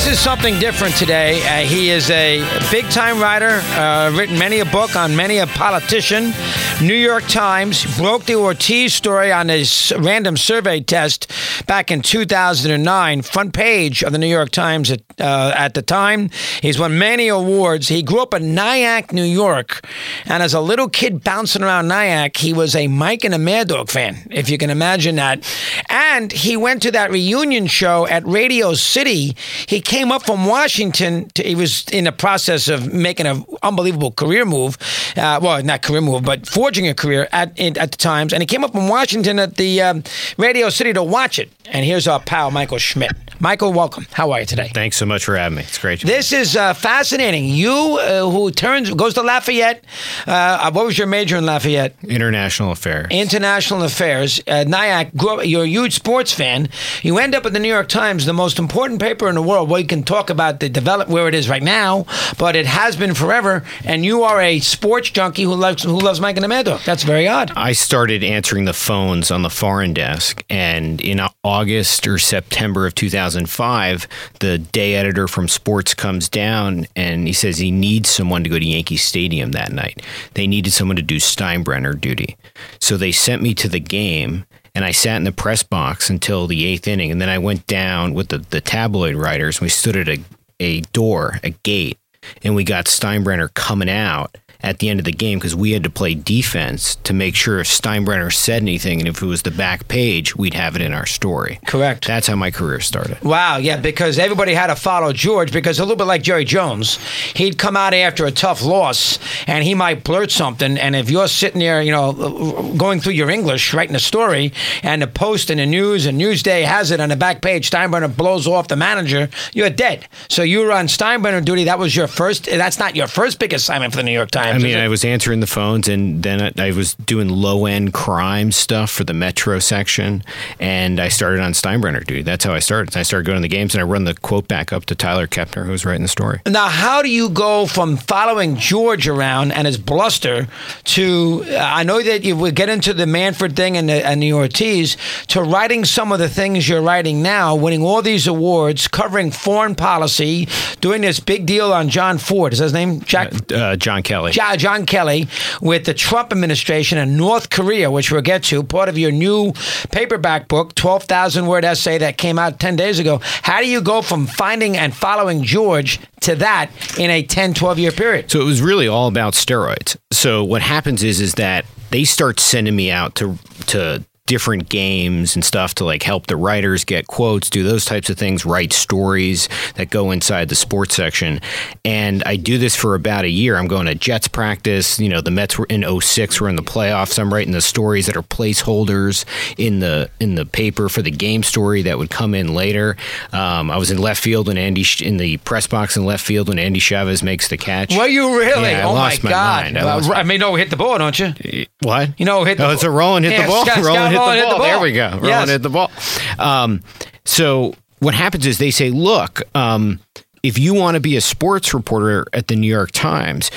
This is something different today. Uh, he is a big time writer, uh, written many a book on many a politician. New York Times broke the Ortiz story on his random survey test back in 2009. Front page of the New York Times at, uh, at the time. He's won many awards. He grew up in Nyack, New York. And as a little kid bouncing around Nyack, he was a Mike and a Mad Dog fan, if you can imagine that. And he went to that reunion show at Radio City. He came up from Washington. To, he was in the process of making an unbelievable career move. Uh, well, not career move, but forging a career at at the Times. And he came up from Washington at the um, Radio City to watch it. And here's our pal Michael Schmidt. Michael, welcome. How are you today? Thanks so much for having me. It's great. This is uh, fascinating. You, uh, who turns goes to Lafayette. Uh, what was your major in Lafayette? International affairs. International affairs. Uh. Grew up, you're a huge sports fan. You end up at the New York Times, the most important paper in the world. Well, you can talk about the develop where it is right now, but it has been forever. And you are a sports junkie who loves who loves Mike and the. That's very odd. I started answering the phones on the foreign desk, and in August or September of 2005, the day editor from Sports comes down and he says he needs someone to go to Yankee Stadium that night. They needed someone to do Steinbrenner duty. So they sent me to the game and I sat in the press box until the eighth inning. And then I went down with the, the tabloid writers. And we stood at a, a door, a gate, and we got Steinbrenner coming out at the end of the game because we had to play defense to make sure if Steinbrenner said anything and if it was the back page, we'd have it in our story. Correct. That's how my career started. Wow, yeah, because everybody had to follow George because a little bit like Jerry Jones, he'd come out after a tough loss and he might blurt something. And if you're sitting there, you know, going through your English, writing a story, and the Post and the News and Newsday has it on the back page, Steinbrenner blows off the manager, you're dead. So you were on Steinbrenner duty. That was your first, that's not your first big assignment for the New York Times. I mean, I was answering the phones, and then I was doing low end crime stuff for the Metro section, and I started on Steinbrenner dude. That's how I started. I started going to the games, and I run the quote back up to Tyler Kepner, who was writing the story. Now, how do you go from following George around and his bluster to? Uh, I know that you would get into the Manfred thing and the, and the Ortiz to writing some of the things you're writing now, winning all these awards, covering foreign policy, doing this big deal on John Ford. Is that his name? Jack. Uh, uh, John Kelly. John, Kelly with the Trump administration and North Korea, which we'll get to, part of your new paperback book, 12,000 word essay that came out 10 days ago. How do you go from finding and following George to that in a 10, 12 year period? So it was really all about steroids. So what happens is is that they start sending me out to to different games and stuff to like help the writers get quotes, do those types of things, write stories that go inside the sports section. And I do this for about a year. I'm going to Jets practice. You know, the Mets were in 06 were in the playoffs. I'm writing the stories that are placeholders in the in the paper for the game story that would come in later. Um, I was in left field when Andy in the press box in left field when Endy Chavez makes the catch. Were you really? Yeah, I oh lost my, my God! mind. I lost- I mean, no, we hit the ball, don't you? What? You know, hit the oh, it's a rolling hit Yeah, the ball. Scott- rolling, Scott hit, Rolling the hit the ball. There we go. Rolling Yes. hit the ball. Um, so what happens is they say, look, um, if you want to be a sports reporter at the New York Times,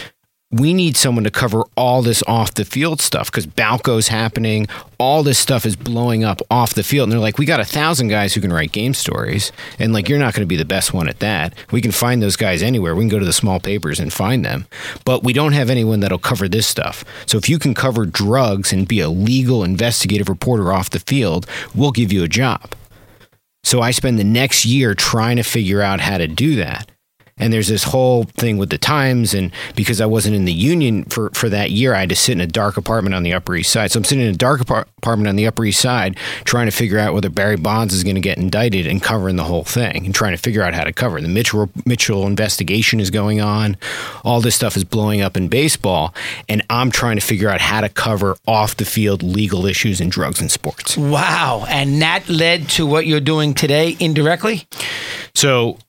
we need someone to cover all this off the field stuff because Balco's happening. All this stuff is blowing up off the field. And they're like, we got a thousand guys who can write game stories. And like, you're not going to be the best one at that. We can find those guys anywhere. We can go to the small papers and find them. But we don't have anyone that'll cover this stuff. So if you can cover drugs and be a legal investigative reporter off the field, we'll give you a job. So I spend the next year trying to figure out how to do that. And there's this whole thing with the Times, and because I wasn't in the union for, for that year, I had to sit in a dark apartment on the Upper East Side. So I'm sitting in a dark apart- apartment on the Upper East Side trying to figure out whether Barry Bonds is going to get indicted and covering the whole thing and trying to figure out how to cover it. The Mitchell, Mitchell investigation is going on. All this stuff is blowing up in baseball, and I'm trying to figure out how to cover off the field legal issues in drugs and sports. Wow. And that led to what you're doing today indirectly? So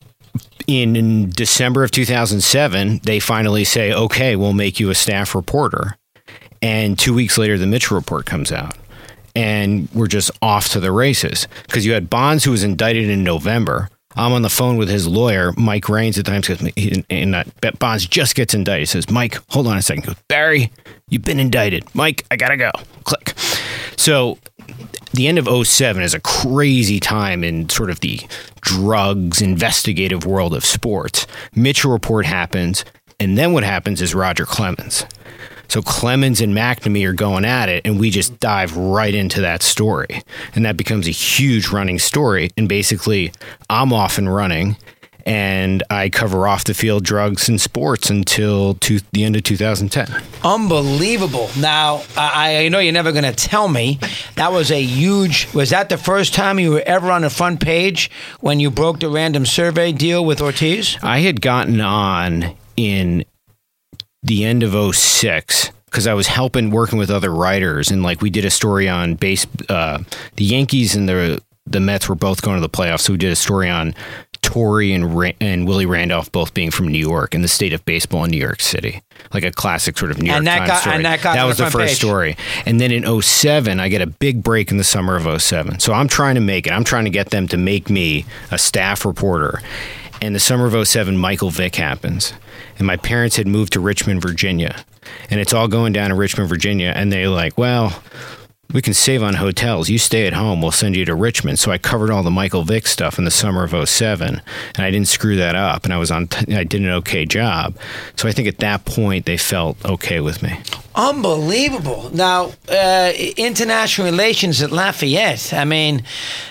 in, December of 2007, they finally say, okay, we'll make you a staff reporter. And two weeks later, the Mitchell report comes out. And we're just off to the races because you had Bonds, who was indicted in November. I'm on the phone with his lawyer, Mike Rains, at the time, he- and uh, Bonds just gets indicted. He says, Mike, hold on a second. He goes, Barry, you've been indicted. Mike, I gotta go. Click. So the end of 07 is a crazy time in sort of the drugs investigative world of sports. Mitchell report happens, and then what happens is Roger Clemens. So Clemens and McNamee are going at it, and we just dive right into that story. And that becomes a huge running story. And basically, I'm off and running, and I cover off the field drugs and sports until to the end of 2010. Unbelievable. Now, I, I know you're never going to tell me. That was a huge. Was that the first time you were ever on the front page when you broke the random survey deal with Ortiz? I had gotten on in the end of 06 because I was helping working with other writers and like we did a story on base uh, the Yankees and the the Mets were both going to the playoffs so we did a story on Torre and Ra- and Willie Randolph both being from New York and the state of baseball in New York City. Like a classic sort of New York And that Times got- story. and that got to was the the first page. story. And then in 07 I get a big break in the summer of 07 so I'm trying to make it. I'm trying to get them to make me a staff reporter. And the summer of 07 Michael Vick happens. And my parents had moved to Richmond, Virginia, and it's all going down in Richmond, Virginia, and they're like, well. We can save on hotels. You stay at home. We'll send you to Richmond. So I covered all the Michael Vick stuff in the summer of 07, and I didn't screw that up. And I was on. I did an okay job. So I think at that point they felt okay with me. Unbelievable. Now, uh, international relations at Lafayette. I mean,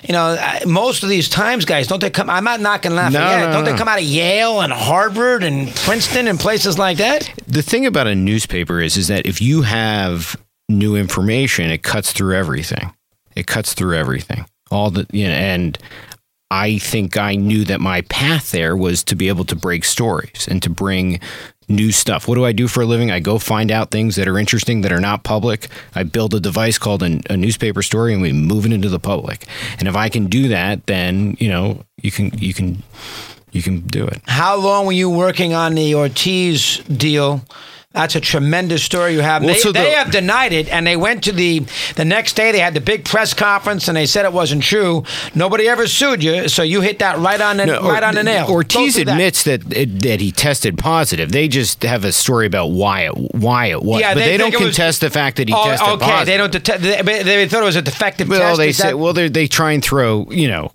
you know, most of these times, guys, don't they come? I'm not knocking Lafayette. no, no, don't they come out of Yale and Harvard and Princeton and places like that? the thing about a newspaper is is that if you have new information, it cuts through everything. It cuts through everything. All the you know, and I think I knew that my path there was to be able to break stories and to bring new stuff. What do I do for a living? I go find out things that are interesting that are not public. I build a device called a, a newspaper story and we move it into the public. And if I can do that, then, you know, you can you can you can do it. How long were you working on the Ortiz deal? That's a tremendous story you have. Well, they, so the- they have denied it, and they went to the the next day. They had the big press conference, and they said it wasn't true. Nobody ever sued you, so you hit that right on the No, right on the nail. Ortiz through that. admits that. that he tested positive. They just have a story about why it why it was, Yeah, but they they, don't it was- contest the fact that he Oh, tested okay. positive. They don't detect. They, they thought it was a defective well, test. they Is say that- well they try and throw you know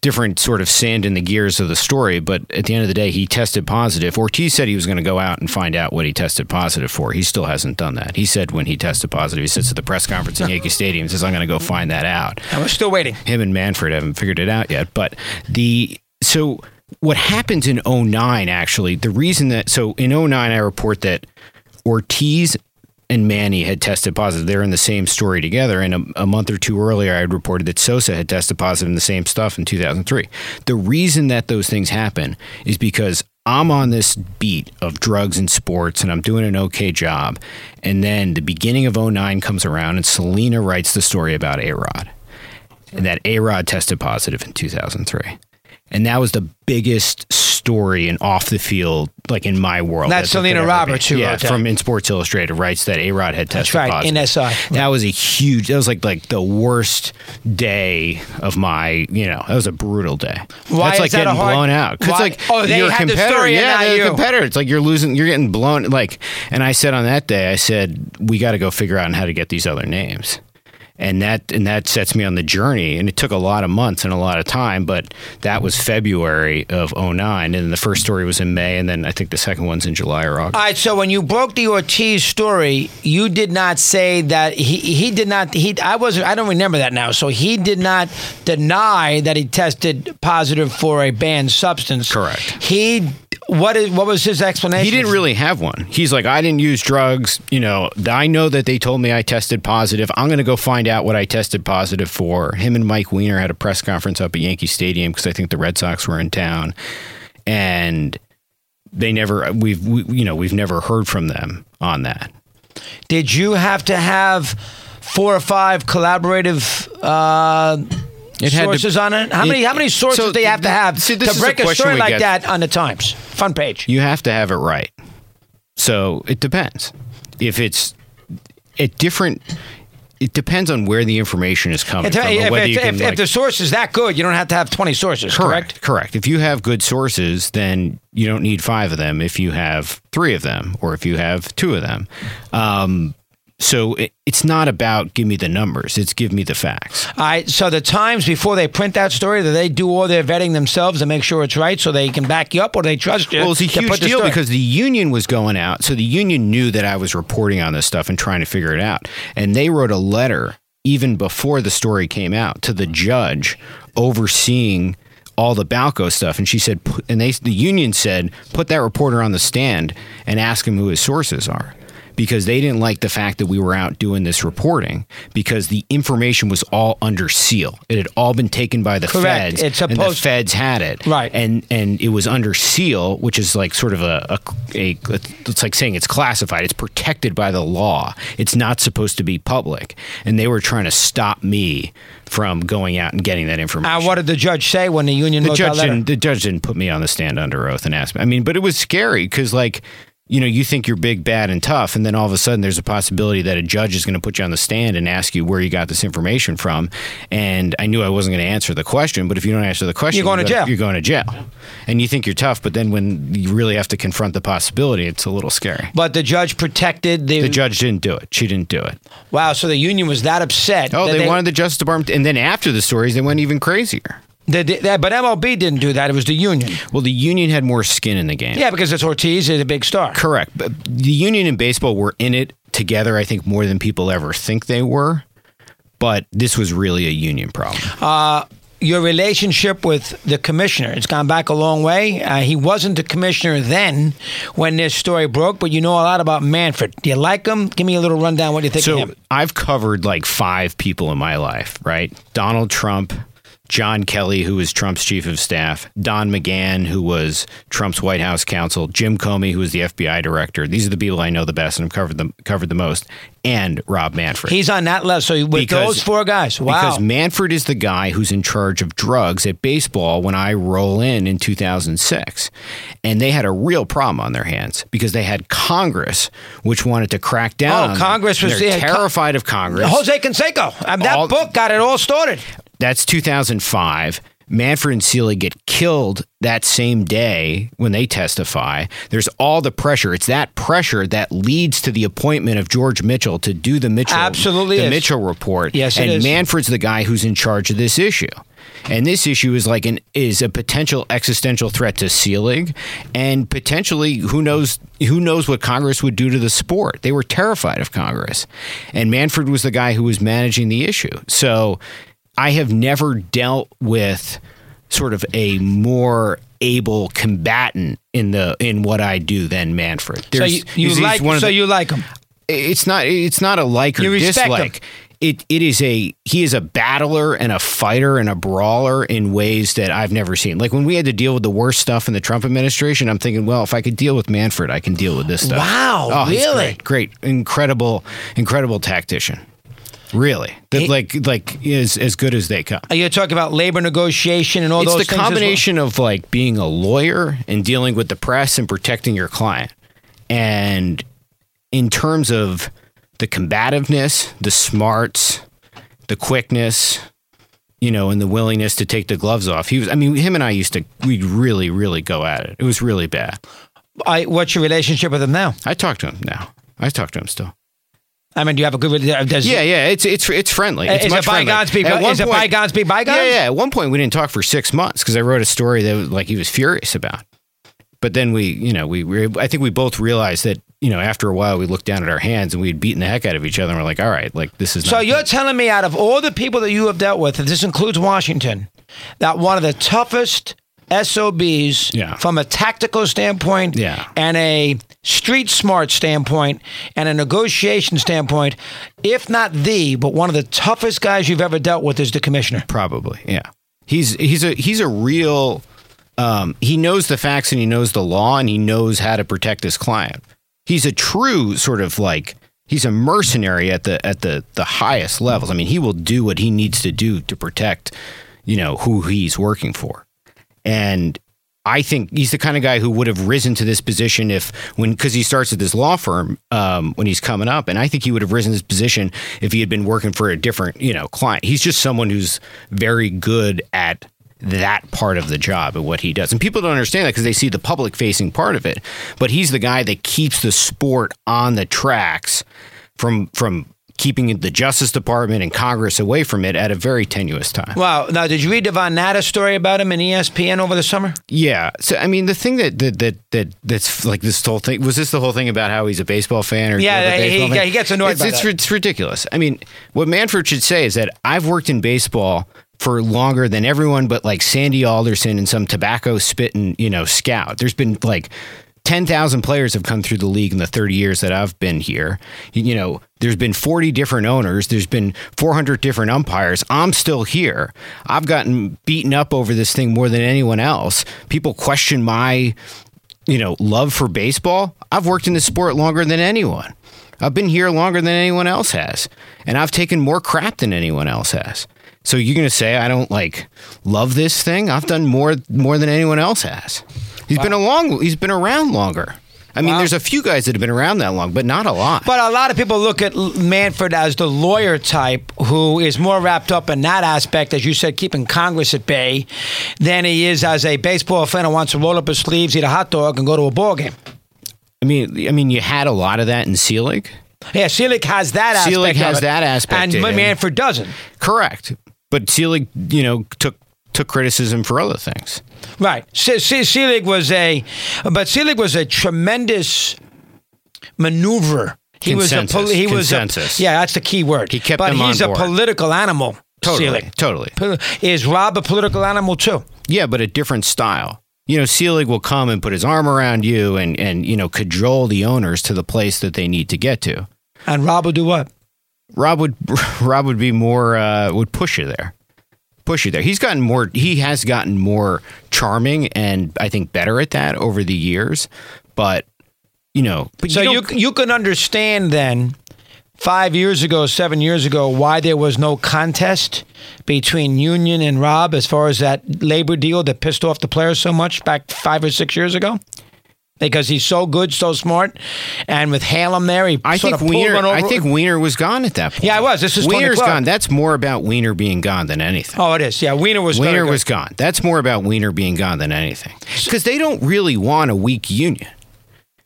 different sort of sand in the gears of the story, but at the end of the day, he tested positive. Ortiz said he was going to go out and find out what he tested positive for. He still hasn't done that. He said when he tested positive, he sits at the press conference in Yankee Stadium, and says, "I'm going to go find that out." And we're still waiting. him and Manfred haven't figured it out yet. But the so what happens in 09 actually, the reason that so in 09 I report that Ortiz and Manny had tested positive. They're in the same story together. And a, a month or two earlier, I had reported that Sosa had tested positive in the same stuff in 2003. The reason that those things happen is because I'm on this beat of drugs and sports and I'm doing an okay job. And then the beginning of 09 comes around and Selena writes the story about A Rod and that A Rod tested positive in 2003. And that was the biggest story and off the field, like in my world. That's that there Selena Roberts who yeah, from in Sports Illustrated writes that A Rod had That's tested right. positive. In SI. That was a huge. That was like like the worst day of my. You know, that was a brutal day. Why That's like that getting hard- blown out because like Oh, they you're a had the story and yeah, not they're you. a competitor. It's like you're losing. You're getting blown. Like, and I said on that day, I said we got to go figure out how to get these other names and that and that sets me on the journey and it took a lot of months and a lot of time but that was february of 09 and the first story was in may and then i think the second one's in july or august All right, so when you broke the Ortiz story, you did not say that he he did not he I wasn't I don't remember that now. So he did not deny that he tested positive for a banned substance. Correct. He what is what was his explanation? he didn't really have one. He's like i didn't use drugs you know i know that they told me i tested positive. I'm going to go find out what i tested positive for. Him and mike weiner had a press conference up at yankee stadium because i think the red sox were in town. And they never we've we, you know we've never heard from them on that. Did you have to have four or five collaborative uh, It had to- sources on it? How it- many how many sources so do you have to have see, this to is a break a, story like get. that on the Times front page? you have to have it right. So it depends. If it's at different, it depends on where the information is coming If, from. if, if, you can, if- if the source is that good, you don't have to have 20 sources, correct? Correct. Correct. If you have good sources, then you don't need five of them. If you have three of them, or if you have two of them, um, so it, it's not about give me the numbers; it's give me the facts. All right. So the Times, before they print that story, do they do all their vetting themselves to make sure it's right so they can back you up or they trust you? Well, it's a huge deal story? because the union was going out, so the union knew that I was reporting on this stuff and trying to figure it out, and they wrote a letter even before the story came out to the judge overseeing all the Balco stuff, and she said, and they the union said, put that reporter on the stand and ask him who his sources are. Because they didn't like the fact that we were out doing this reporting because the information was all under seal. It had all been taken by the Correct. feds. It's and the supposed- feds had it. Right. And and it was under seal, which is like sort of a, a, a it's like saying it's classified. It's protected by the law. It's not supposed to be public. And they were trying to stop me from going out and getting that information. And what did the judge say when the union the judge didn't the judge didn't put me on the stand under oath and ask me. I mean, but it was scary because like you know, you think you're big, bad, and tough, and then all of a sudden there's a possibility that a judge is going to put you on the stand and ask you where you got this information from. And I knew I wasn't going to answer the question, but if you don't answer the question, You're going to jail. You're going to jail. And you think you're tough, but then when you really have to confront the possibility, it's a little scary. But the judge protected the. The judge didn't do it. She didn't do it. wow, so the union was that upset. Oh, that they, wanted the Justice Department, and then after the stories, they went even crazier. They did that, but MLB didn't do that. It was the union. Well, the union had more skin in the game. Yeah, because it's Ortiz is a big star. Correct. But the union and baseball were in it together, I think, more than people ever think they were. But this was really a union problem. Your relationship with the commissioner, it's gone back a long way. Uh, he wasn't the commissioner then when this story broke, but you know a lot about Manfred. Do you like him? Give me a little rundown. What do you think so of him? I've covered like five people in my life, right? Donald Trump, John Kelly, who was Trump's chief of staff, Don McGahn, who was Trump's White House counsel, Jim Comey, who was the FBI director. These are the people I know the best and have covered them covered the most, and Rob Manfred. He's on that level. So with Because- those four guys, wow. Because Manfred is the guy who's in charge of drugs at baseball when I roll in in 2006. And they had a real problem on their hands because they had Congress, which wanted to crack down. Oh. Congress was- They're yeah, Co- terrified of Congress. Jose Canseco. I mean, that All- book got it all started. That's 2005. Manfred and Selig get killed that same day when they testify. There's all the pressure. It's that pressure that leads to the appointment of George Mitchell to do the Mitchell Absolutely the is. Mitchell report. Yes, and is. Manfred's the guy who's in charge of this issue. And this issue is like an is a potential existential threat to Selig, and potentially who knows who knows what Congress would do to the sport. They were terrified of Congress, and Manfred was the guy who was managing the issue. So I have never dealt with sort of a more able combatant in the in what I do than Manfred. So you, you like so the- you like him. it's not it's not a like or respect him. dislike. It it is a he is a battler and a fighter and a brawler in ways that I've never seen. Like when we had to deal with the worst stuff in the Trump administration, I'm thinking, well, if I could deal with Manfred, I can deal with this stuff. Wow, oh, really? great, great, incredible, incredible tactician. Really, He- like like is as good as they come. Are you talking about labor negotiation and all It's those the things as well? combination of like being a lawyer and dealing with the press and protecting your client. And in terms of the combativeness, the smarts, the quickness, you know, and the willingness to take the gloves off. He was I mean, him and I used to we'd really, really go at it. It was really bad. I, what's your relationship with him now? I talk to him now. I talk to him still. I mean, do you have a good? rela- uh, Does, Yeah, yeah, it's it's it's friendly. Uh, it's is much it bygones be friendly. One is it point- bygones be bygones? Yeah, yeah. At one point, we didn't talk for six months because I wrote a story that was, like he was furious about. But then we, you know, we, we I think we both realized that you know after a while we looked down at our hands and we had beaten the heck out of each other and we're like, all right, like this is. So you're good. telling me, out of all the people that you have dealt with, and this includes Washington, that one of the toughest SOBs Yeah. from a tactical standpoint Yeah. and a street smart standpoint and a negotiation standpoint, if not the, but one of the toughest guys you've ever dealt with is the commissioner. probably yeah. He's he's a he's a real. Um, he knows the facts and he knows the law and he knows how to protect his client. He's a true sort of like he's a mercenary at the at the the highest levels. I mean, he will do what he needs to do to protect, you know, who he's working for. And I think he's the kind of guy who would have risen to this position if, when, because he starts at this law firm um, when he's coming up, and I think he would have risen to this position if he had been working for a different, you know, client. He's just someone who's very good at that part of the job and what he does. And people don't understand that because they see the public facing part of it. But he's the guy that keeps the sport on the tracks from from keeping the Justice Department and Congress away from it at a very tenuous time. Wow. Now, did you read the Van Natta story about him in ESPN over the summer? Yeah. So I mean, the thing that that that, that that's like this whole thing was this the whole thing about how he's a baseball fan or Yeah, he- baseball fan? he gets annoyed It's, it's, it's ridiculous. I mean, what Manfred should say is that I've worked in baseball for longer than everyone but like Sandy Alderson and some tobacco spitting, you know, scout. There's been like 10,000 players have come through the league in the 30 years that I've been here. You know, there's been 40 different owners, there's been 400 different umpires. I'm still here. I've gotten beaten up over this thing more than anyone else. People question my, you know, love for baseball. I've worked in the sport longer than anyone. I've been here longer than anyone else has, and I've taken more crap than anyone else has. So you're going to say I don't like love this thing? I've done more more than anyone else has. He's been a long he's been around longer. I mean, Wow. there's a few guys that have been around that long, but not a lot. But a lot of people look at Manfred as the lawyer type who is more wrapped up in that aspect, as you said, keeping Congress at bay, than he is as a baseball fan who wants to roll up his sleeves, eat a hot dog, and go to a ball game. I mean, I mean, you had a lot of that in Selig. Yeah, Selig has that aspect. Selig has that aspect and him. Doesn't. Correct. But Selig, you know, took took criticism for other things. Right. Se- Se- Selig was a, but Selig was a tremendous maneuver. He was a Consensus. he was a, Consensus. yeah, that's the key word. He kept but them on he's a political animal. Totally. Selig. Totally. Is Rob a political animal too? Yeah, but a different style. You know, Selig will come and put his arm around you and and you know cajole the owners to the place that they need to get to. And Rob will do what? Rob would Rob would be more uh, would push you there, push you there. He's gotten more. He has gotten more charming and I think better at that over the years. But you know, but So you don't- you can understand then, five years ago, seven years ago, why there was no contest between Union and Rob as far as that labor deal that pissed off the players so much back five or six years ago. Because he's so good, so smart, and with Halem there, he I sort think of Wiener. over. I think Wiener was gone at that point. Yeah, I was. This is Wiener's gone. That's more about Wiener being gone than anything. Oh, it is. Yeah, Wiener was. Wiener was gone. That's more about Wiener being gone than anything. Because they don't really want a weak union.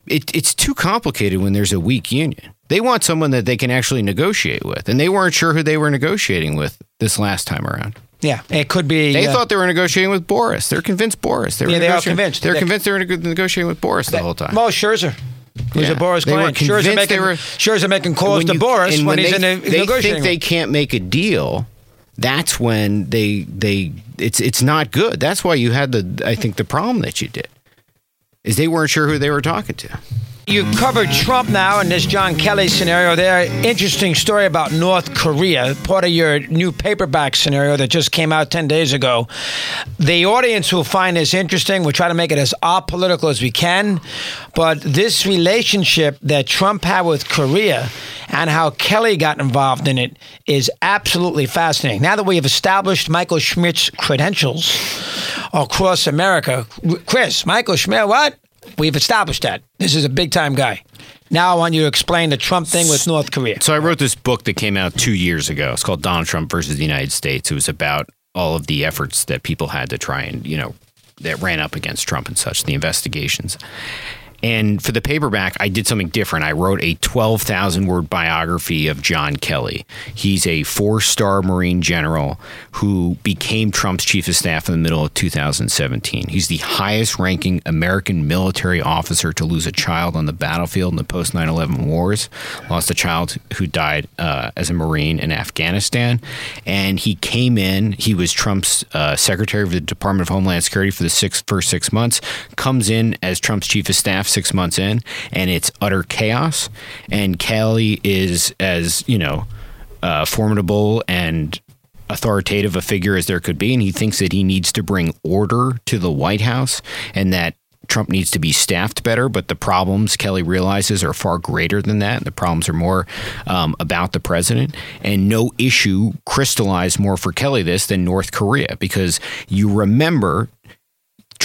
It, it's too complicated when there's a weak union. They want someone that they can actually negotiate with, and they weren't sure who they were negotiating with this last time around. Yeah, it could be. They uh, thought they were negotiating with Boris. They're convinced Boris. They were Yeah, they are convinced. They're They- convinced they were nego- negotiating with Boris the whole time. Mo Scherzer. Who's Yeah. a Boris They client. Scherzer making, they were- Scherzer making calls When to Boris when, when he's they, in a they negotiating. think they can't make a deal. That's when they they it's it's not good. That's why you had the I think the problem that you did is they weren't sure who they were talking to. You covered Trump now in this John Kelly scenario there. Interesting story about North Korea, part of your new paperback scenario that just came out 10 days ago. The audience will find this interesting. We'll try to make it as apolitical as we can. But this relationship that Trump had with Korea and how Kelly got involved in it is absolutely fascinating. Now that we have established Michael Schmidt's credentials across America, Chris, Michael Schmidt, what? We've established that. This is a big time guy. Now I want you to explain the Trump thing with North Korea. So I wrote this book that came out two years ago. It's called Donald Trump versus the United States. It was about all of the efforts that people had to try and you know that ran up against Trump and such, the investigations. And for the paperback, I did something different. I wrote a 12,000 word biography of John Kelly. He's a four star Marine general who became Trump's chief of staff in the middle of 2017. He's the highest ranking American military officer to lose a child on the battlefield in the post 9 11 wars. Lost a child who died uh, as a Marine in Afghanistan. And he came in, he was Trump's uh, secretary of the Department of Homeland Security for the six, first six months, comes in as Trump's chief of staff six months in, and it's utter chaos. And Kelly is as, you know, uh, formidable and authoritative a figure as there could be. And he thinks that he needs to bring order to the White House and that Trump needs to be staffed better. But the problems Kelly realizes are far greater than that. The problems are more um, about the president. And no issue crystallized more for Kelly this than North Korea because you remember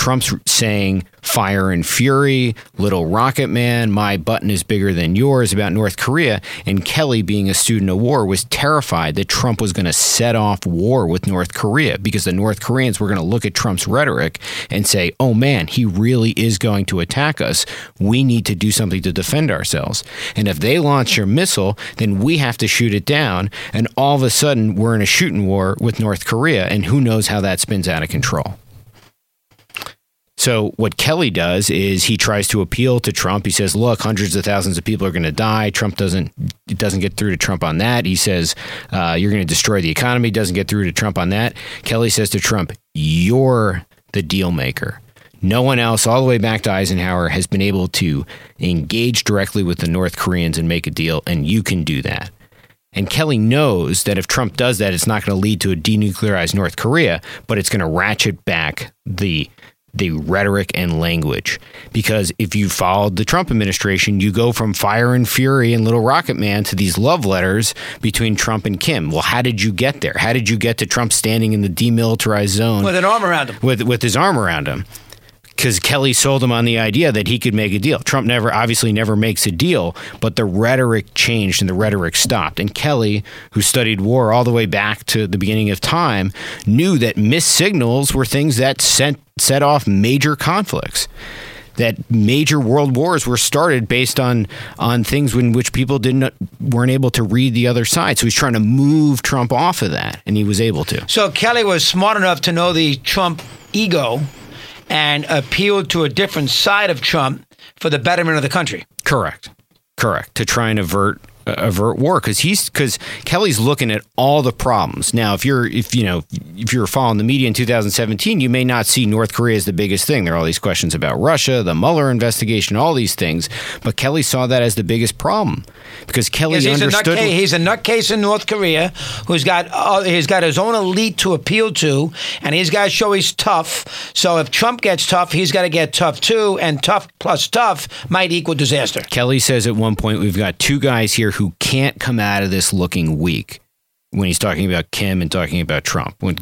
Trump's saying fire and fury, little rocket man, my button is bigger than yours about North Korea. And Kelly, being a student of war, was terrified that Trump was going to set off war with North Korea because the North Koreans were going to look at Trump's rhetoric and say, oh man, he really is going to attack us. We need to do something to defend ourselves. And if they launch your missile, then we have to shoot it down. And all of a sudden, we're in a shooting war with North Korea. And who knows how that spins out of control. So what Kelly does is he tries to appeal to Trump. He says, "Look, hundreds of thousands of people are going to die." Trump doesn't doesn't get through to Trump on that. He says, uh, "You're going to destroy the economy." Doesn't get through to Trump on that. Kelly says to Trump, "You're the deal maker." No one else, all the way back to Eisenhower, has been able to engage directly with the North Koreans and make a deal, and you can do that. And Kelly knows that if Trump does that, it's not going to lead to a denuclearized North Korea, but it's going to ratchet back the the rhetoric and language. Because if you followed the Trump administration, you go from fire and fury and little rocket man to these love letters between Trump and Kim. Well, how did you get there? How did you get to Trump standing in the demilitarized zone with an arm around him? With with his arm around him because Kelly sold him on the idea that he could make a deal. Trump never, obviously, never makes a deal, but the rhetoric changed and the rhetoric stopped. And Kelly, who studied war all the way back to the beginning of time, knew that missed signals were things that sent set off major conflicts. That major world wars were started based on on things in which people didn't weren't able to read the other side. So he's trying to move Trump off of that, and he was able to. So Kelly was smart enough to know the Trump ego and appealed to a different side of Trump for the betterment of the country. Correct. Correct. To try and avert avert war because he's because Kelly's looking at all the problems. Now, if you're if you know if you're following the media in 2017, you may not see North Korea as the biggest thing. There are all these questions about Russia, the Mueller investigation, all these things. But Kelly saw that as the biggest problem because Kelly yes, he's understood. A nutcase, he's a nutcase in North Korea who's got uh, he's got his own elite to appeal to, and he's got to show he's tough. So if Trump gets tough, he's got to get tough too, and tough plus tough might equal disaster. Kelly says at one point we've got two guys here who can't come out of this looking weak when he's talking about Kim and talking about Trump, when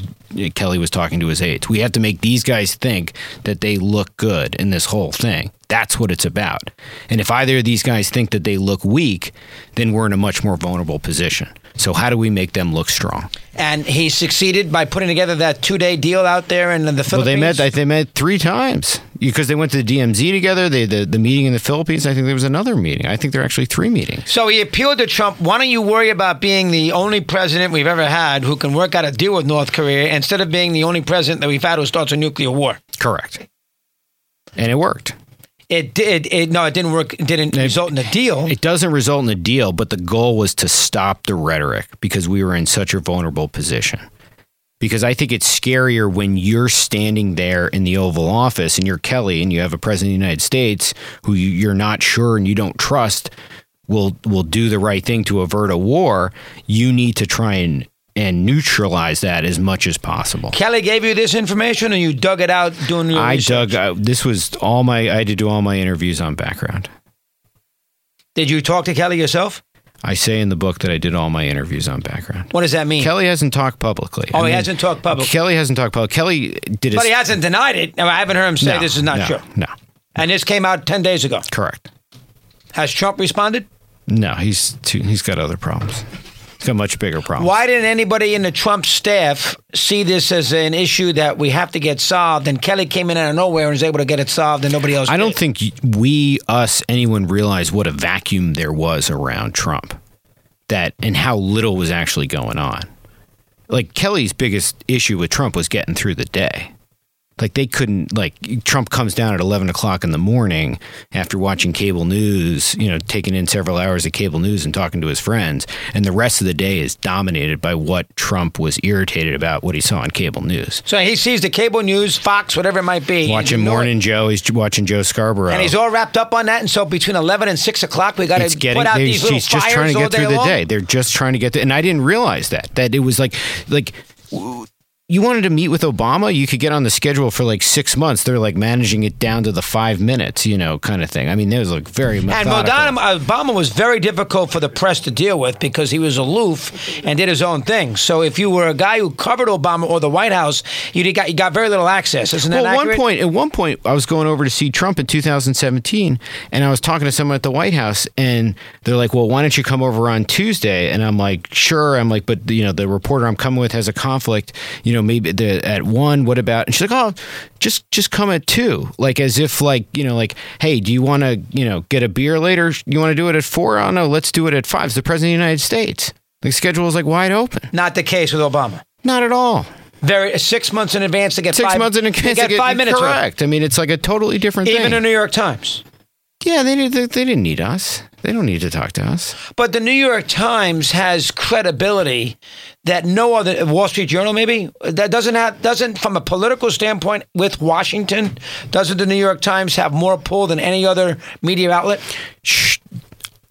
Kelly was talking to his aides. We have to make these guys think that they look good in this whole thing. That's what it's about. And if either of these guys think that they look weak, then we're in a much more vulnerable position. So how do we make them look strong? And he succeeded by putting together that two-day deal out there in the Philippines. Well, they met. They met three times because they went to the DMZ together. They the, the meeting in the Philippines. I think there was another meeting. I think there are actually three meetings. So he appealed to Trump. Why don't you worry about being the only president we've ever had who can work out a deal with North Korea instead of being the only president that we've had who starts a nuclear war? Correct. And it worked. It did. It, no, it didn't work. It didn't it, result in a deal. It doesn't result in a deal, but the goal was to stop the rhetoric because we were in such a vulnerable position. Because I think it's scarier when you're standing there in the Oval Office and you're Kelly and you have a president of the United States who you're not sure and you don't trust will will do the right thing to avert a war. You need to try and and neutralize that as much as possible. Kelly gave you this information, and you dug it out doing your I research? dug out. This was all my. I had to do all my interviews on background. Did you talk to Kelly yourself? I say in the book that I did all my interviews on background. What does that mean? Kelly hasn't talked publicly. Oh, I he hasn't talked publicly. Kelly hasn't talked publicly. Kelly did, but he hasn't denied it. No, I haven't heard him say no, this is not no, true. No, and this came out ten days ago. Correct. Has Trump responded? No, he's too, he's got other problems. He's got much bigger problem. Why didn't anybody in the Trump staff see this as an issue that we have to get solved? And Kelly came in out of nowhere and was able to get it solved, and nobody else. I did. don't think we, us, anyone realized what a vacuum there was around Trump, that and how little was actually going on. Like Kelly's biggest issue with Trump was getting through the day like they couldn't like Trump comes down at 11 o'clock in the morning after watching cable news, you know, taking in several hours of cable news and talking to his friends, and the rest of the day is dominated by what Trump was irritated about what he saw on cable news. So he sees the cable news, Fox, whatever it might be. Watching Morning Joe, he's watching Joe Scarborough, and he's all wrapped up on that. And so between 11 and 6 o'clock, we got to put out these little He's just trying to get through the long. day. They're just trying to get, to, and I didn't realize that that it was like like you wanted to meet with Obama, you could get on the schedule for like six months. They're like managing it down to the five minutes, you know, kind of thing. I mean, it was like very much And methodical. Obama, was very difficult for the press to deal with because he was aloof and did his own thing. So if you were a guy who covered Obama or the White House, you got you got very little access. Isn't that well, at one point, at one point, I was going over to see Trump in 2017, and I was talking to someone at the White House, and they're like, "Well, why don't you come over on Tuesday?" And I'm like, "Sure." I'm like, "But you know, the reporter I'm coming with has a conflict. You know, maybe the, at one. What about?" And she's like, "Oh, just just come at two. Like as if like you know, like, hey, do you want to you know get a beer later? You want to do it at four? Oh no, let's do it at five. It's the president of the United States. The schedule is like wide open. Not the case with Obama. Not at all." Very six months in advance to get Six five, months in to advance. get to get- five minutes. right. Correct. I mean, it's like a totally different thing. Even thing. the New York Times. Yeah, they, they they didn't need us. They don't need to talk to us. But the New York Times has credibility that no other Wall Street Journal maybe that doesn't have doesn't from a political standpoint with Washington doesn't the New York Times have more pull than any other media outlet? Shh.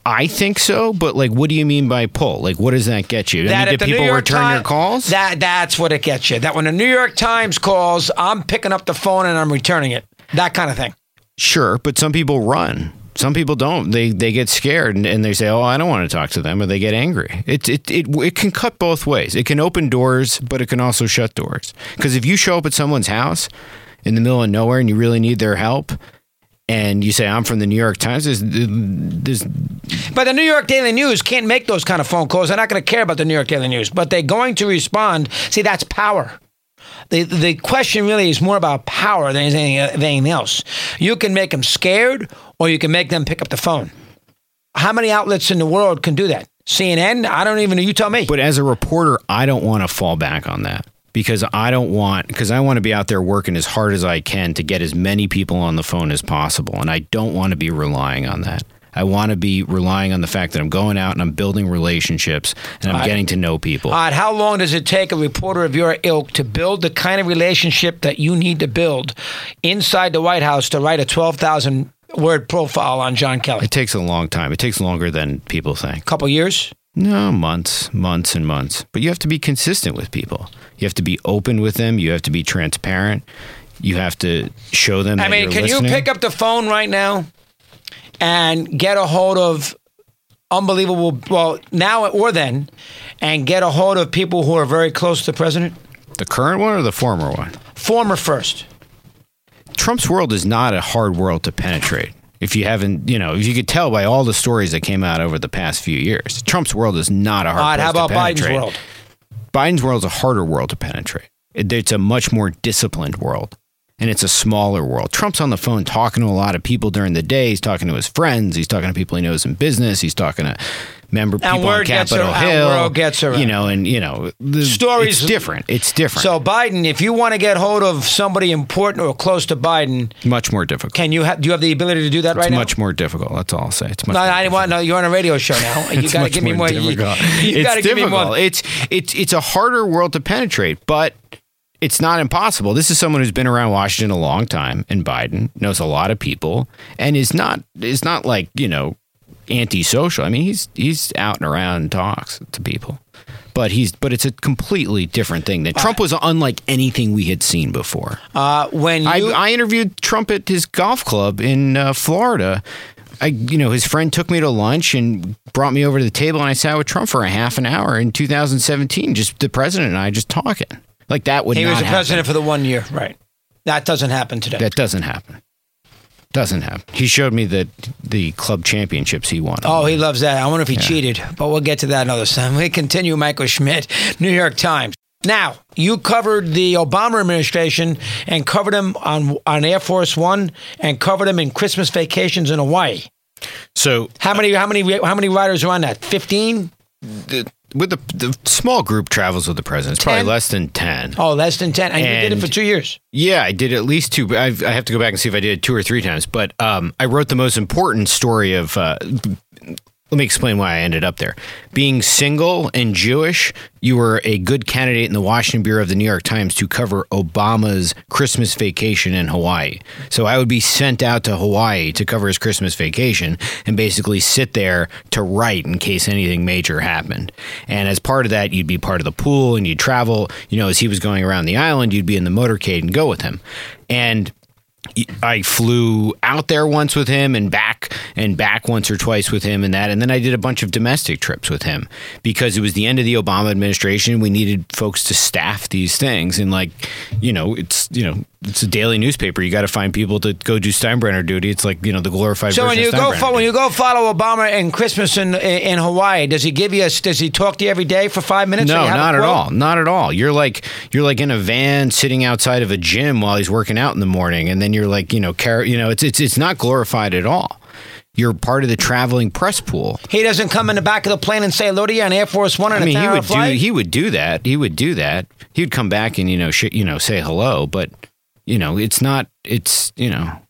I think so, but like, what do you mean by pull? Like, what does that get you? I That mean, if do people return your calls? That that's what it gets you. That when the New York Times calls, I'm picking up the phone and I'm returning it. That kind of thing. Sure, but some people run. Some people don't. They they get scared and, and they say, "Oh, I don't want to talk to them," or they get angry. It, it it it can cut both ways. It can open doors, but it can also shut doors. Because if you show up at someone's house in the middle of nowhere and you really need their help, and you say, "I'm from the New York Times," there's, there's But the New York Daily News can't make those kind of phone calls. They're not going to care about the New York Daily News, but they're going to respond. See, that's power. The, the question really is more about power than anything, anything else. You can make them scared or you can make them pick up the phone. How many outlets in the world can do that? CNN? I don't even know. You tell me. But as a reporter, I don't want to fall back on that because I don't want because I want to be out there working as hard as I can to get as many people on the phone as possible, and I don't want to be relying on that. I want to be relying on the fact that I'm going out and I'm building relationships and I'm I- getting to know people. Right, how long does it take a reporter of your ilk to build the kind of relationship that you need to build inside the White House to write a 12,000 word profile on John Kelly? it takes a long time. It takes longer than people think. A couple years? No, months, months and months. But you have to be consistent with people. You have to be open with them. You have to be transparent. You have to show them. I mean, can you pick up the phone right now and get a hold of unbelievable, well, now or then, and get a hold of people who are very close to the president? the current one or the former one? Former first. Trump's world is not a hard world to penetrate. If you haven't, you know, if you could tell by all the stories that came out over the past few years, Trump's world is not a hard. All right, place how about Biden's world? Biden's world is a harder world to penetrate. It- It's a much more disciplined world, and it's a smaller world. Trump's on the phone talking to a lot of people during the day. He's talking to his friends. He's talking to people he knows in business. He's talking to member people on word gets Capitol around- Hill. gets around. You know, and you know, the, Stories- It's different. It's different. So, Biden, if you want to get hold of somebody important or close to Biden, much more difficult. can you ha- do you have the ability to do that it's right now? much more difficult. That's all I'll say. It's much. No, more I want know. You're on a radio show now. You got to much give me more. You, difficult. you got to give me more. It's it's it's a harder world to penetrate, but it's not impossible. This is someone who's been around Washington a long time, and Biden knows a lot of people, and is not is not like you know antisocial. I mean, he's he's out and around and talks to people. But he's but it's a completely different thing. That Trump was unlike anything we had seen before. Uh, when I, I interviewed Trump at his golf club in uh, Florida. I, you know, his friend took me to lunch and brought me over to the table, and I sat with Trump for a half an hour in 2017. Just the president and I just talking like that would he not was the happen. president for the one year, right? That doesn't happen today. That doesn't happen. Doesn't happen. He showed me the the club championships he won. Oh, he loves that. I wonder if he cheated, but we'll get to that another time. We continue. Michael Schmidt, New York Times. Now, you covered the Obama administration and covered him on on Air Force One and covered him in Christmas vacations in Hawaii. so How many? How many? How many riders are on that? Fifteen? With the the small group travels with the president, it's probably less than ten. Oh, less than ten. And, you did it for two years. Yeah, I did at least two. I've, I have to go back and see if I did it two or three times. But um, I wrote the most important story of uh, let me explain why I ended up there. Being single and Jewish, you were a good candidate in the Washington Bureau of the New York Times to cover Obama's Christmas vacation in Hawaii. So I would be sent out to Hawaii to cover his Christmas vacation and basically sit there to write in case anything major happened. And as part of that, you'd be part of the pool and you'd travel. You know, as he was going around the island, you'd be in the motorcade and go with him. And I flew out there once with him and back and back once or twice with him and that. And then I did a bunch of domestic trips with him because it was the end of the Obama administration. We needed folks to staff these things. And like, you know, it's, you know, it's a daily newspaper. You got to find people to go do Steinbrenner duty. It's like, you know, the glorified So when you go fo- when you go follow Obama in Christmas in in Hawaii, does he give you a, does he talk to you every day for five minutes? No, not at all. Not at all. You're like you're like in a van sitting outside of a gym while he's working out in the morning, and then you're like, you know, car- you know, it's it's it's not glorified at all. You're part of the traveling press pool. He doesn't come in the back of the plane and say hello to you on Air Force One I mean, he would do he would do that. He would do that. He would come back and you know sh- you know say hello, but you know it's not. It's you know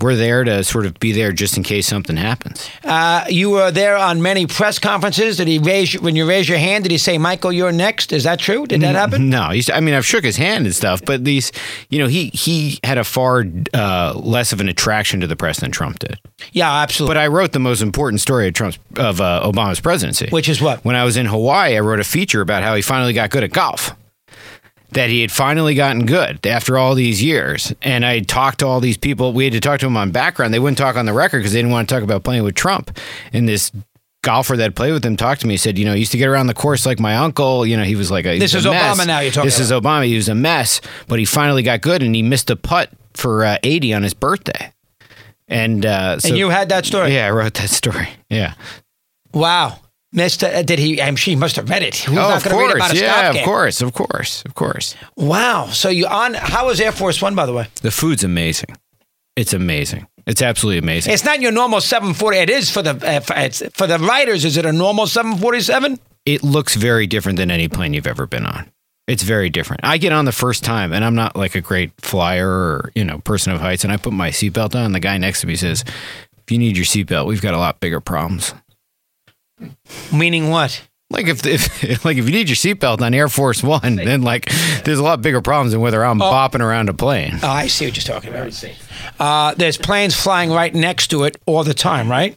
we're there to sort of be there just in case something happens. Uh, you were there on many press conferences. Did he raise when you raise your hand? Did he say, "Michael, you're next"? Is that true? Did that happen? No, he's, I mean I've shook his hand and stuff, but these you know he he had a far uh, less of an attraction to the press than Trump did. Yeah, absolutely. But I wrote the most important story of Trump's of uh, Obama's presidency, Which is what? When I was in Hawaii, I wrote a feature about how he finally got good at golf. That he had finally gotten good after all these years, and I talked to all these people. We had to talk to him on background. They wouldn't talk on the record because they didn't want to talk about playing with Trump. And this golfer that played with him talked to me. Said, you know, he used to get around the course like my uncle. You know, he was like a This is a mess. Obama now you're talking This is Obama. He was a mess, but he finally got good, and he missed a putt for uh, eighty on his birthday. And uh, so, and you had that story. yeah, I wrote that story. Yeah. Wow, Mister. Uh, did he? I'm sure he must have read it. Who's oh, not of course. about a Yeah, of course, of course, of course. Wow. So you on? How was Air Force One, by the way? The food's amazing. It's amazing. It's absolutely amazing. It's not your normal 740. It is for the uh, for, it's, for the writers. Is it a normal 747? it looks very different than any plane you've ever been on. It's very different. I get on the first time, and I'm not like a great flyer or you know person of heights, and I put my seatbelt on. And the guy next to me says, "If you need your seatbelt, we've got a lot bigger problems." Meaning what? Like if, if like if you need your seatbelt on Air Force One, then like there's a lot bigger problems than whether I'm bopping around a plane. Oh, I see what you're talking about. Uh, there's planes flying right next to it all the time, right?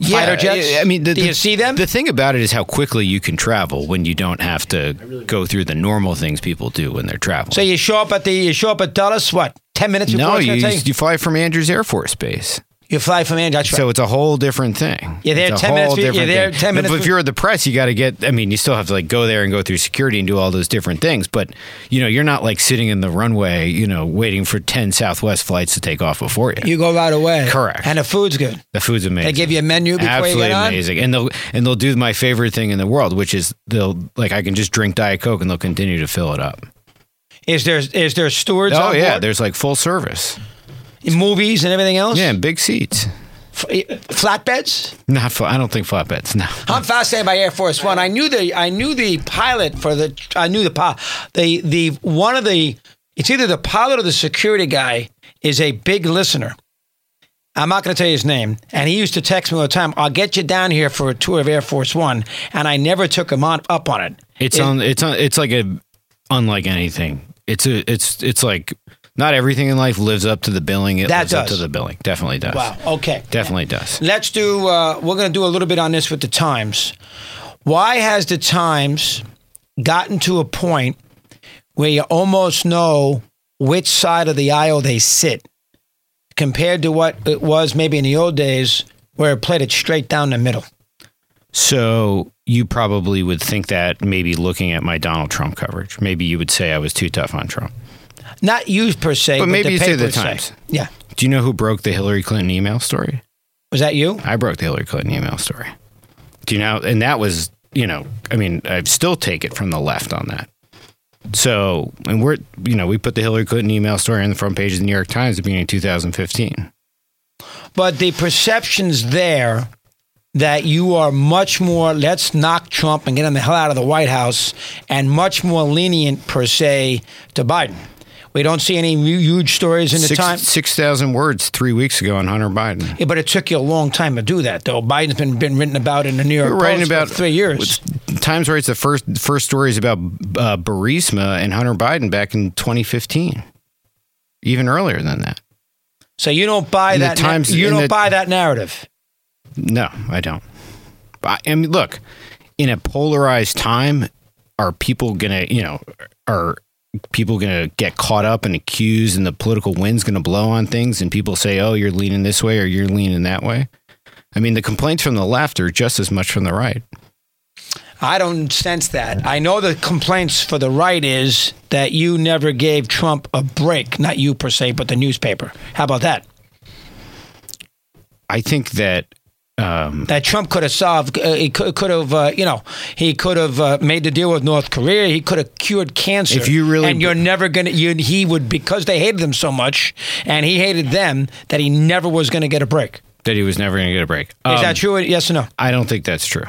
Fighter jets. I mean, the, do the- you see them? The thing about it is how quickly you can travel when you don't have to go through the normal things people do when they're traveling. so you show up at the you show up at Dulles. What? Ten minutes before no, it's you, gonna take? you fly from Andrews Air Force Base. You fly from Andrews. So it's a whole different thing. You're there 10 minutes you're different there thing. 10 minutes But if you're the press, you got to get. I mean, you still have to like go there and go through security and do all those different things. But you know, you're not like sitting in the runway, you know, waiting for ten Southwest flights to take off before you. you go right away. Correct. And the food's good. the food's amazing. They give you a menu before Absolutely you get on. amazing, and they'll and they'll do my favorite thing in the world, which is they'll like I can just drink Diet Coke and they'll continue to fill it up. Is there is there stewards? oh yeah, board? there's like full service. Movies and everything else. Yeah, big seats. F- eh, flatbeds. Not fu- I don't think flatbeds. No. I'm fascinated by Air Force One. I knew the I knew the pilot for the I knew the the the one of the it's either the pilot or the security guy is a big listener. I'm not going to tell you his name, and he used to text me all the time. I'll get you down here for a tour of Air Force One, and I never took him on up on it. It's It- on. It's on. It's like a unlike anything. It's a. It's it's like not everything in life lives up to the billing. It That lives up to the billing. Definitely does. Wow. Okay. Definitely does. Let's do. Uh, we're going to do a little bit on this with the Times. Why has the Times gotten to a point where you almost know which side of the aisle they sit, compared to what it was maybe in the old days where it played it straight down the middle? So you probably would think that maybe looking at my Donald Trump coverage, maybe you would say I was too tough on Trump. Not you per se, But but, maybe the you say the papers Times. Yeah. Do you know who broke the Hillary Clinton email story? Was that you? I broke the Hillary Clinton email story. Do you know? And that was, you know, I mean, I still take it from the left on that. So, and we're, you know, we put the Hillary Clinton email story on the front page of the New York Times at the beginning of 2015. But the perception's there that you are much more, let's knock Trump and get him the hell out of the White House, and much more lenient, per se, to Biden. We don't see any huge stories in the Six time. six thousand words three weeks ago on Hunter Biden. Yeah, but it took you a long time to do that, though. Biden's been been written about in the New York We're writing Post about for three years. Times writes the first first stories about uh, Burisma and Hunter Biden back in 2015, even earlier than that. So you don't buy In that. Times- you don't the- buy that narrative. No, I don't. I, I mean, look, in a polarized time, are people gonna, you know, are people gonna get caught up and accused, and the political wind's gonna blow on things, and people say, "Oh, you're leaning this way or you're leaning that way." I mean, the complaints from the left are just as much from the right. I don't sense that. I know the complaints for the right is that you never gave Trump a break. Not you per se, but the newspaper. How about that? I think that um, That Trump could have solved. Uh, he could, could have. Uh, you know, he could have uh, made the deal with North Korea. He could have cured cancer. If you really- and you're never gonna. You, he would because they hated him so much, and he hated them that he never was going to get a break. that he was never going to get a break. Is Um, that true? Yes or no? I don't think that's true.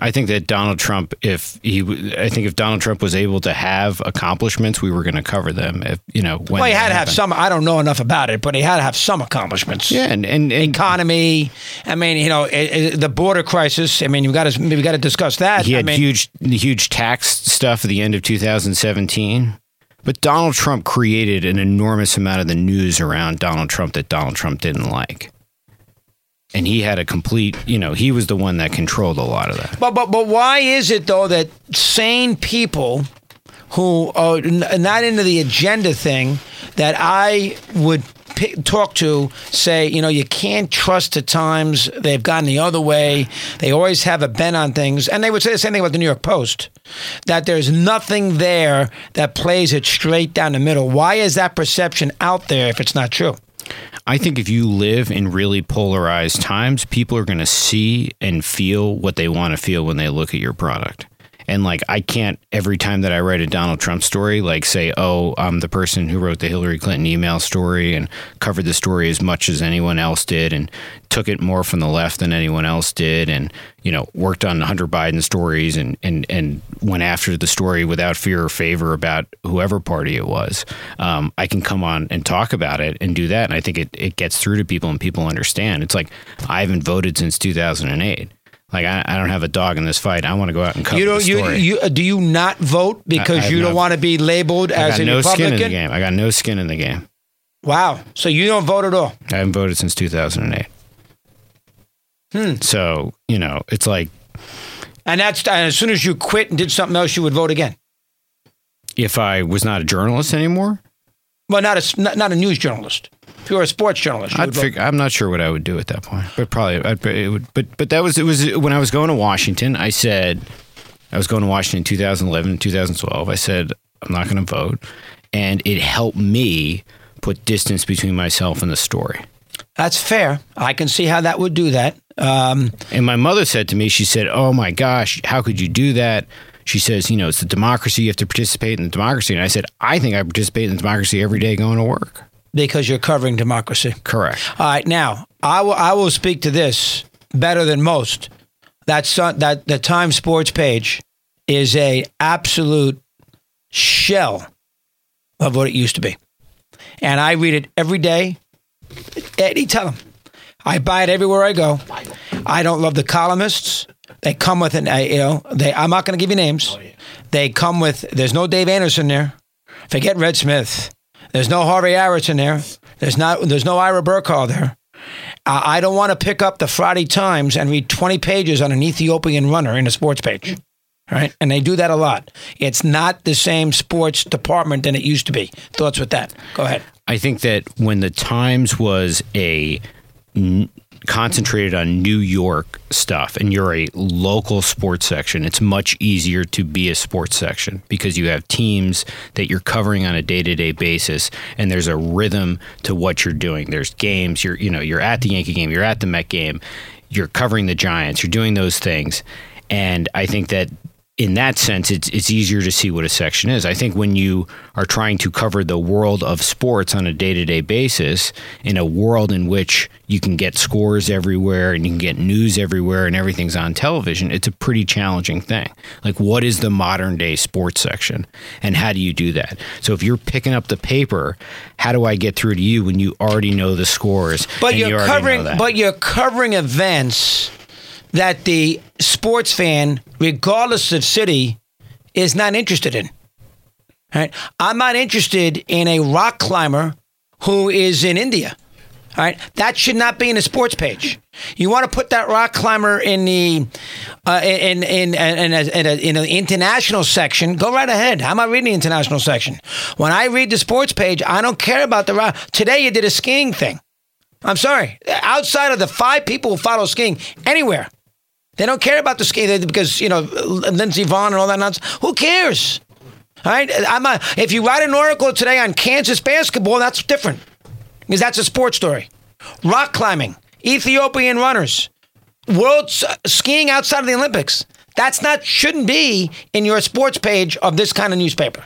I think that Donald Trump, if he, I think if Donald Trump was able to have accomplishments, we were going to cover them. If you know, when Well, he had to have some. I don't know enough about it, but he had to have some accomplishments. Yeah, and and, and economy. I mean, you know, it, it, the border crisis. I mean, we got to we got to discuss that. he I had mean, huge huge tax stuff at the end of 2017. But Donald Trump created an enormous amount of the news around Donald Trump that Donald Trump didn't like. And he had a complete, you know, he was the one that controlled a lot of that. But but but why is it though that sane people who are not into the agenda thing that I would talk to say, you know, you can't trust the Times. They've gone the other way. They always have a bent on things, and they would say the same thing about the New York Post. That there's nothing there that plays it straight down the middle. Why is that perception out there if it's not true? I think if you live in really polarized times, people are going to see and feel what they want to feel when they look at your product. And like, I can't every time that I write a Donald Trump story, like say, oh, I'm the person who wrote the Hillary Clinton email story and covered the story as much as anyone else did and took it more from the left than anyone else did. And, you know, worked on Hunter Biden stories and, and, and went after the story without fear or favor about whoever party it was. Um, I can come on and talk about it and do that. And I think it, it gets through to people and people understand. It's like, I haven't voted since 2008. Like I, I don't have a dog in this fight. I want to go out and cover You the don't. You, story. you uh, do you not vote because have you don't not- want to be labeled I as a no skin in the Republican? game. I got no skin in the game. Wow. So you don't vote at all. I haven't voted since 2008. Hmm. So you know, it's like And that's and as soon as you quit and did something else, you would vote again. if I was not a journalist anymore, Well, not a not, not a news journalist. If you were a sports journalist, I'd figure, I'm not sure what I would do at that point, but probably I'd, it would. But but that was it was when I was going to Washington. I said I was going to Washington in 2011, 2012. I said I'm not going to vote, and it helped me put distance between myself and the story. That's fair. I can see how that would do that. Um, And my mother said to me, she said, "Oh my gosh, how could you do that?" She says, "You know, it's the democracy. You have to participate in the democracy." And I said, "I think I participate in the democracy every day going to work." because you're covering democracy. Correct. All right, now I will I will speak to this better than most. That sun, that the Times Sports page is a absolute shell of what it used to be, and I read it every day. Them I buy it everywhere I go. I don't love the columnists. They come with an, uh, you know, they. I'm not going to give you names. They come with. There's no Dave Anderson there. Forget Red Smith. There's no Harvey Harris in there. There's not. There's no Ira Berkow there. I I don't want to pick up the Friday Times and read 20 pages on an Ethiopian runner in a sports page. Right? And they do that a lot. It's not the same sports department than it used to be. Thoughts with that? Go ahead. I think that when the Times was a n- concentrated on New York stuff and you're a local sports section, it's much easier to be a sports section because you have teams that you're covering on a day-to-day basis and there's a rhythm to what you're doing. There's games, you're you know, you're at the Yankee game, you're at the Met game, you're covering the Giants, you're doing those things. And I think that in that sense, it's it's easier to see what a section is. I think when you are trying to cover the world of sports on a day to day basis, in a world in which you can get scores everywhere and you can get news everywhere and everything's on television, it's a pretty challenging thing. Like, what is the modern day sports section, and how do you do that? So, if you're picking up the paper, how do I get through to you when you already know the scores? But and you're you covering, but you're covering events that the sports fan, regardless of city, is not interested in. Right? I'm not interested in a rock climber who is in India. All right, that should not be in a sports page. You want to put that rock climber in the uh, in in in, in, in an international section. Go right ahead. I'm not reading the international section. When I read the sports page, I don't care about the rock. Today you did a skiing thing. I'm sorry. Outside of the five people who follow skiing anywhere, they don't care about the skiing because you know Lindsey Vonn and all that nonsense. Who cares? All right. I'm a, if you write an article today on Kansas basketball, that's different because that's a sports story. Rock climbing, Ethiopian runners, world skiing outside of the Olympics. That's not shouldn't be in your sports page of this kind of newspaper.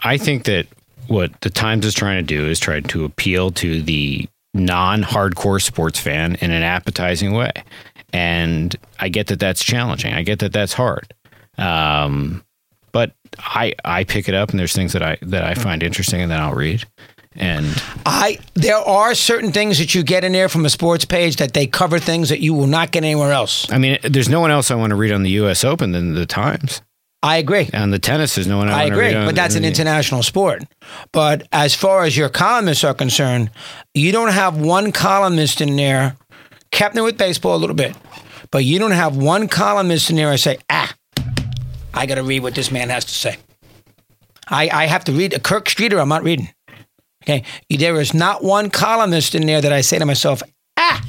I think that what the Times is trying to do is try to appeal to the non-hardcore sports fan in an appetizing way, and I get that that's challenging. I get that that's hard, um, but I I pick it up and there's things that I that I find interesting and then I'll read. And I there are certain things that you get in there from a sports page that they cover things that you will not get anywhere else. I mean, there's no one else I want to read on the U.S. Open than the Times. I agree. And the tennis, is no one I, I agree, on but that's an international sport. But as far as your columnists are concerned, you don't have one columnist in there, kept it with baseball a little bit, but you don't have one columnist in there I say, ah, I got to read what this man has to say. I, I have to read a Kurt Streeter, I'm not reading. Okay. There is not one columnist in there that I say to myself, ah,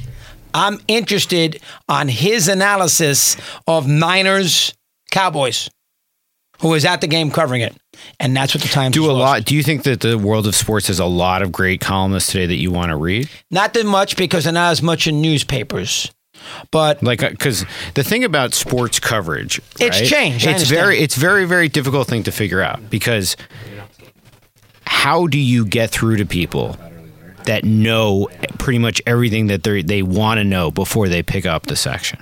I'm interested on his analysis of Niners Cowboys, who was at the game covering it. And that's what the Times Do a lot. Do you think that the world of sports has a lot of great columnists today that you want to read? Not that much because they're not as much in newspapers. But like uh, because the thing about sports coverage It's right, changed, it's very it's very very difficult thing to figure out because how do you get through to people that know pretty much everything that they they want to know before they pick up the section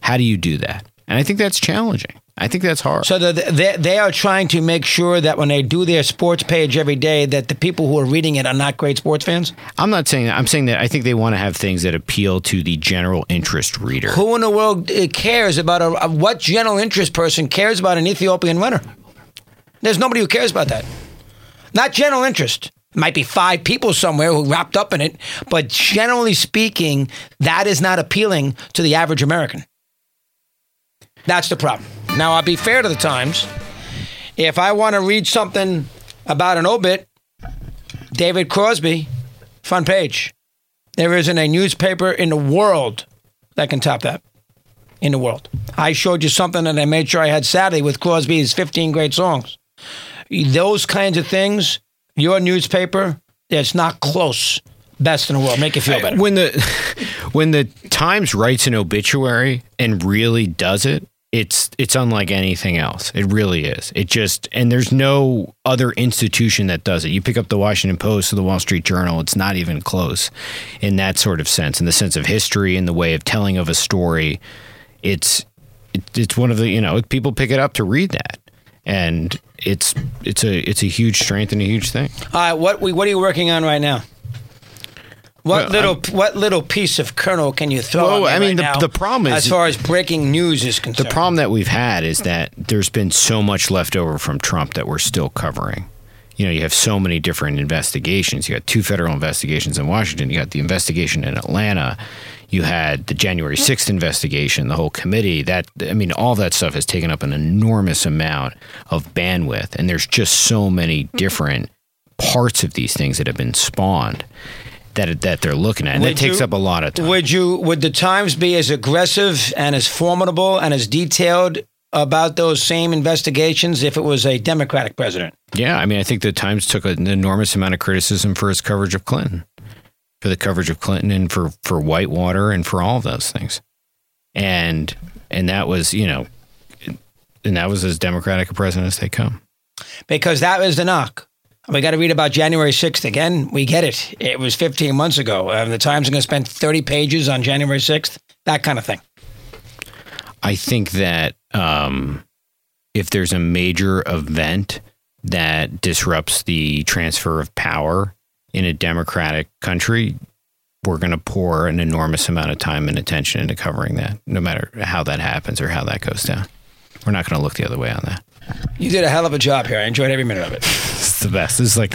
how do you do that and i think that's challenging i think that's hard so the, they, they are trying to make sure that when they do their sports page every day, that the people who are reading it are not great sports fans. i'm not saying that i'm saying that i think they want to have things that appeal to the general interest reader Who in the world uh, cares about a, a- what general interest person cares about an Ethiopian runner? There's nobody who cares about that. Not general interest. Might be five people somewhere who wrapped up in it, but generally speaking, that is not appealing to the average American. That's the problem. Now, I'll be fair to the Times. If I want to read something about an obit, David Crosby, front page. There isn't a newspaper in the world that can top that. In the world. I showed you something that I made sure I had Saturday with Crosby's 15 great songs. Those kinds of things, your newspaper, it's not close. Best in the world. Make you feel better. when the when the Times writes an obituary and really does it, it's it's unlike anything else. It really is. It just and there's no other institution that does it. You pick up the Washington Post or the Wall Street Journal, it's not even close in that sort of sense, in the sense of history and the way of telling of a story. It's it, it's one of the you know people pick it up to read that, and it's it's a it's a huge strength and a huge thing. All right, what we what are you working on right now? What Well, little what little piece of kernel can you throw? Well, at me I mean, right the- now the problem is- as far as breaking news is concerned. The problem that we've had is that there's been so much left over from Trump that we're still covering. You know, you have so many different investigations. You got two federal investigations in Washington. You got the investigation in Atlanta. You had the January 6th investigation, the whole committee. That I mean, all that stuff has taken up an enormous amount of bandwidth, and there's just so many different parts of these things that have been spawned that that they're looking at, and Would it takes you- up a lot of time. Would you would the Times be as aggressive and as formidable and as detailed about those same investigations if it was a Democratic president? Yeah, I mean, I think the Times took an enormous amount of criticism for its coverage of Clinton, for the coverage of Clinton, and for for Whitewater, and for all of those things, and and that was you know and that was as Democratic a president as they come. because that was the knock. We got to read about January 6th again. We get it. It was 15 months ago. Uh, the Times are going to spend 30 pages on January 6th, that kind of thing. I think that um, if there's a major event that disrupts the transfer of power in a democratic country, we're going to pour an enormous amount of time and attention into covering that, no matter how that happens or how that goes down. We're not going to look the other way on that. You did a hell of a job here. I enjoyed every minute of it. The best. This is like,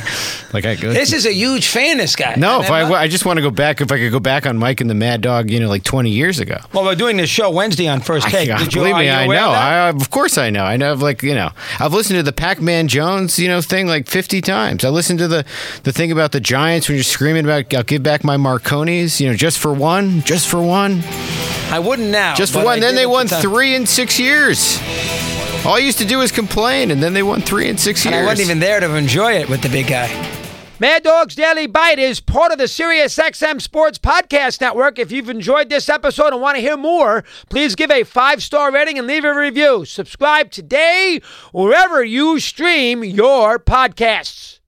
like I. This is a huge fan, this guy. no, if I, I just want to go back. If I could go back on Mike and the Mad Dog, you know, like twenty years ago. Well, we're doing this show Wednesday on First Take. I, Did you, believe me, I know. of? I, of course, I know. I know. Like you know, I've listened to the Pac-Man Jones, you know, thing like fifty times. I listened to the the thing about the Giants when you're screaming about "I'll give back my Marconis," you know, just for one, just for one, I wouldn't now. just for one. Then they at the won three in six years. All I used to do was complain, and then they won three in six And years. I wasn't even there to enjoy it with the big guy. Mad Dog's Daily Bite is part of the SiriusXM Sports Podcast Network. If you've enjoyed this episode and want to hear more, please give a five star rating and leave a review. Subscribe today wherever you stream your podcasts.